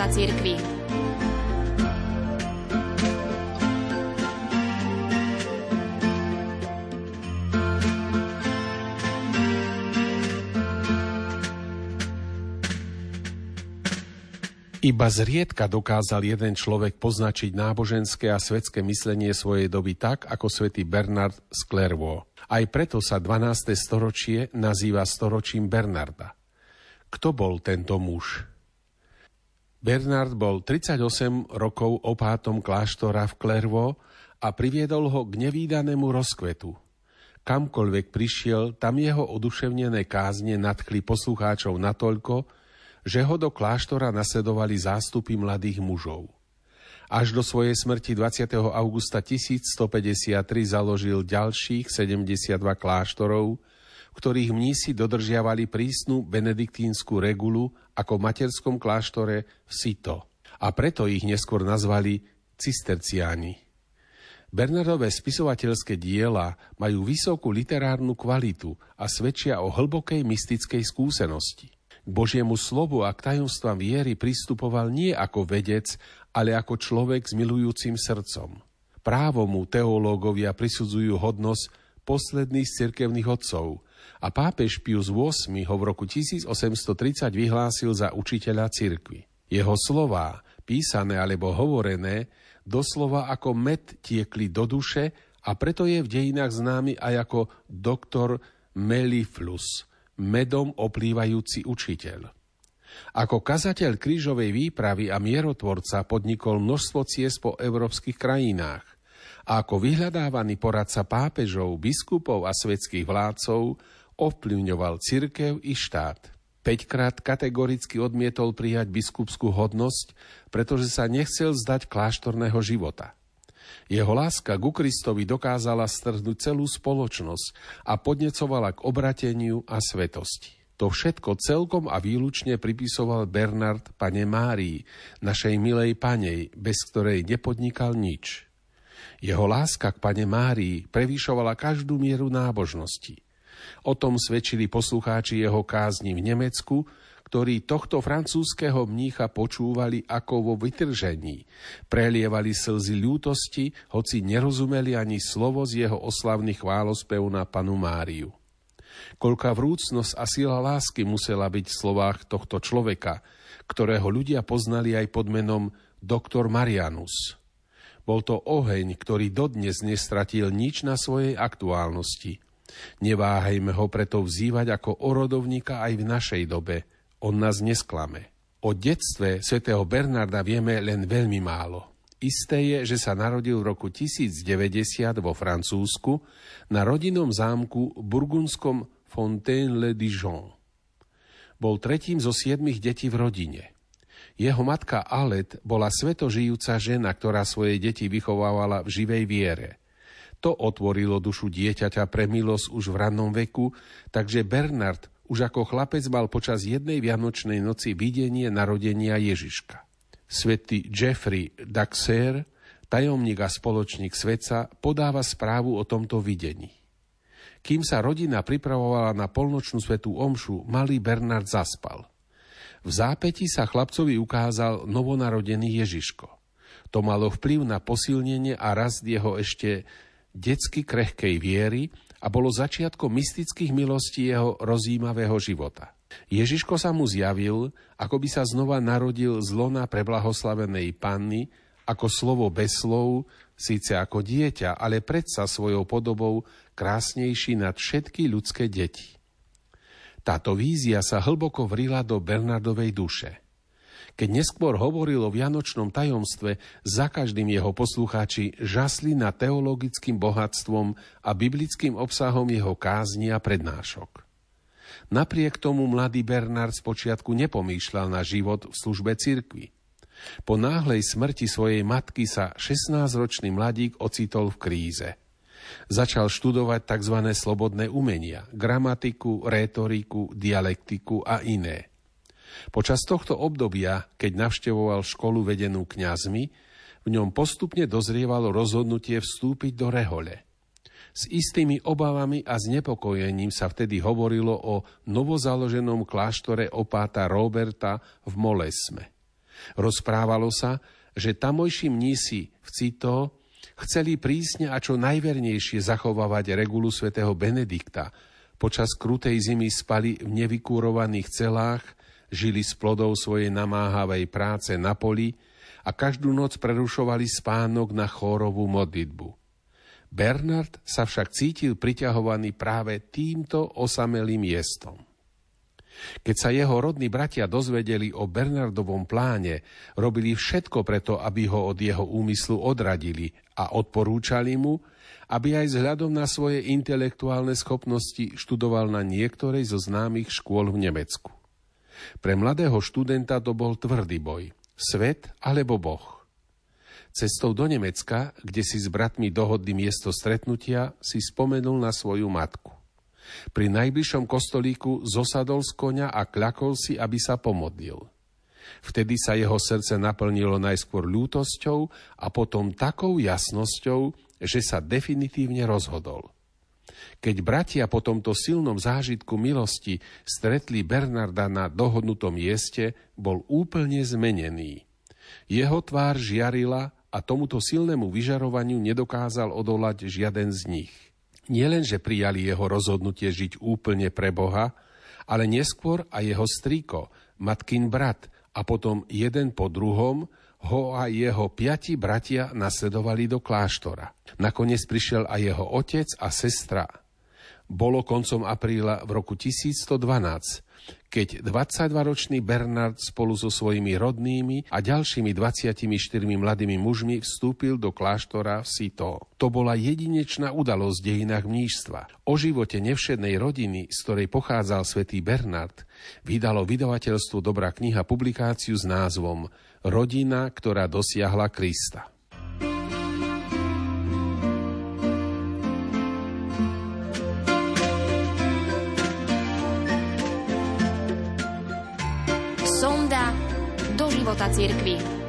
života cirkvi. Iba zriedka dokázal jeden človek poznačiť náboženské a svetské myslenie svojej doby tak, ako svätý Bernard z Clairvaux. Aj preto sa 12. storočie nazýva storočím Bernarda. Kto bol tento muž? Bernard bol 38 rokov opátom kláštora v Clairvaux a priviedol ho k nevýdanému rozkvetu. Kamkoľvek prišiel, tam jeho oduševnené kázne nadchli poslucháčov natoľko, že ho do kláštora nasledovali zástupy mladých mužov. Až do svojej smrti 20. augusta 1153 založil ďalších 72 kláštorov, ktorých mnísi dodržiavali prísnu benediktínsku regulu ako v materskom kláštore v Sito. A preto ich neskôr nazvali cisterciáni. Bernardové spisovateľské diela majú vysokú literárnu kvalitu a svedčia o hlbokej mystickej skúsenosti. K Božiemu slovu a k tajomstvám viery pristupoval nie ako vedec, ale ako človek s milujúcim srdcom. Právo mu teológovia prisudzujú hodnosť posledných cirkevných otcov a pápež Pius VIII ho v roku 1830 vyhlásil za učiteľa cirkvy. Jeho slová, písané alebo hovorené, doslova ako med tiekli do duše a preto je v dejinách známy aj ako doktor Meliflus – medom oplývajúci učiteľ. Ako kazateľ krížovej výpravy a mierotvorca podnikol množstvo ciest po európskych krajinách a ako vyhľadávaný poradca pápežov, biskupov a svetských vládcov ovplyvňoval cirkev i štát. Peťkrát kategoricky odmietol prijať biskupskú hodnosť, pretože sa nechcel zdať kláštorného života – jeho láska ku Kristovi dokázala strhnúť celú spoločnosť a podnecovala k obrateniu a svetosti. To všetko celkom a výlučne pripisoval Bernard pane Márii, našej milej panej, bez ktorej nepodnikal nič. Jeho láska k pane Márii prevýšovala každú mieru nábožnosti. O tom svedčili poslucháči jeho kázni v Nemecku, ktorí tohto francúzského mnícha počúvali ako vo vytržení. Prelievali slzy ľútosti, hoci nerozumeli ani slovo z jeho oslavných chválospev na panu Máriu. Koľká vrúcnosť a sila lásky musela byť v slovách tohto človeka, ktorého ľudia poznali aj pod menom doktor Marianus. Bol to oheň, ktorý dodnes nestratil nič na svojej aktuálnosti. Neváhajme ho preto vzývať ako orodovníka aj v našej dobe – on nás nesklame. O detstve svätého Bernarda vieme len veľmi málo. Isté je, že sa narodil v roku 1090 vo Francúzsku na rodinnom zámku burgundskom Fontaine-le-Dijon. Bol tretím zo siedmých detí v rodine. Jeho matka Alet bola svetožijúca žena, ktorá svoje deti vychovávala v živej viere. To otvorilo dušu dieťaťa pre milosť už v rannom veku, takže Bernard už ako chlapec mal počas jednej vianočnej noci videnie narodenia Ježiška. Svetý Jeffrey Daxer, tajomník a spoločník sveca, podáva správu o tomto videní. Kým sa rodina pripravovala na polnočnú svetú omšu, malý Bernard zaspal. V zápäti sa chlapcovi ukázal novonarodený Ježiško. To malo vplyv na posilnenie a rast jeho ešte detsky krehkej viery a bolo začiatkom mystických milostí jeho rozjímavého života. Ježiško sa mu zjavil, ako by sa znova narodil z lona preblahoslavenej panny, ako slovo bez slov, síce ako dieťa, ale predsa svojou podobou krásnejší nad všetky ľudské deti. Táto vízia sa hlboko vrila do Bernardovej duše – keď neskôr hovoril o vianočnom tajomstve, za každým jeho poslucháči žasli na teologickým bohatstvom a biblickým obsahom jeho kázni a prednášok. Napriek tomu mladý Bernard spočiatku nepomýšľal na život v službe cirkvi. Po náhlej smrti svojej matky sa 16-ročný mladík ocitol v kríze. Začal študovať tzv. slobodné umenia, gramatiku, rétoriku, dialektiku a iné. Počas tohto obdobia, keď navštevoval školu vedenú kňazmi, v ňom postupne dozrievalo rozhodnutie vstúpiť do rehole. S istými obavami a znepokojením sa vtedy hovorilo o novozaloženom kláštore opáta Roberta v Molesme. Rozprávalo sa, že tamojší mnísi v Cito chceli prísne a čo najvernejšie zachovávať regulu svätého Benedikta. Počas krutej zimy spali v nevykúrovaných celách, žili s plodou svojej namáhavej práce na poli a každú noc prerušovali spánok na chórovú modlitbu. Bernard sa však cítil priťahovaný práve týmto osamelým miestom. Keď sa jeho rodní bratia dozvedeli o Bernardovom pláne, robili všetko preto, aby ho od jeho úmyslu odradili a odporúčali mu, aby aj vzhľadom na svoje intelektuálne schopnosti študoval na niektorej zo známych škôl v Nemecku. Pre mladého študenta to bol tvrdý boj. Svet alebo Boh. Cestou do Nemecka, kde si s bratmi dohodli miesto stretnutia, si spomenul na svoju matku. Pri najbližšom kostolíku zosadol z konia a kľakol si, aby sa pomodlil. Vtedy sa jeho srdce naplnilo najskôr ľútosťou a potom takou jasnosťou, že sa definitívne rozhodol. Keď bratia po tomto silnom zážitku milosti stretli Bernarda na dohodnutom mieste, bol úplne zmenený. Jeho tvár žiarila a tomuto silnému vyžarovaniu nedokázal odolať žiaden z nich. Nielen, že prijali jeho rozhodnutie žiť úplne pre Boha, ale neskôr aj jeho strýko, matkin brat a potom jeden po druhom ho a jeho piati bratia nasledovali do kláštora. Nakoniec prišiel aj jeho otec a sestra. Bolo koncom apríla v roku 1112, keď 22-ročný Bernard spolu so svojimi rodnými a ďalšími 24 mladými mužmi vstúpil do kláštora v Sito. To bola jedinečná udalosť v dejinách mnížstva. O živote nevšednej rodiny, z ktorej pochádzal svätý Bernard, vydalo vydavateľstvo Dobrá kniha publikáciu s názvom Rodina, ktorá dosiahla Krista. Církvy.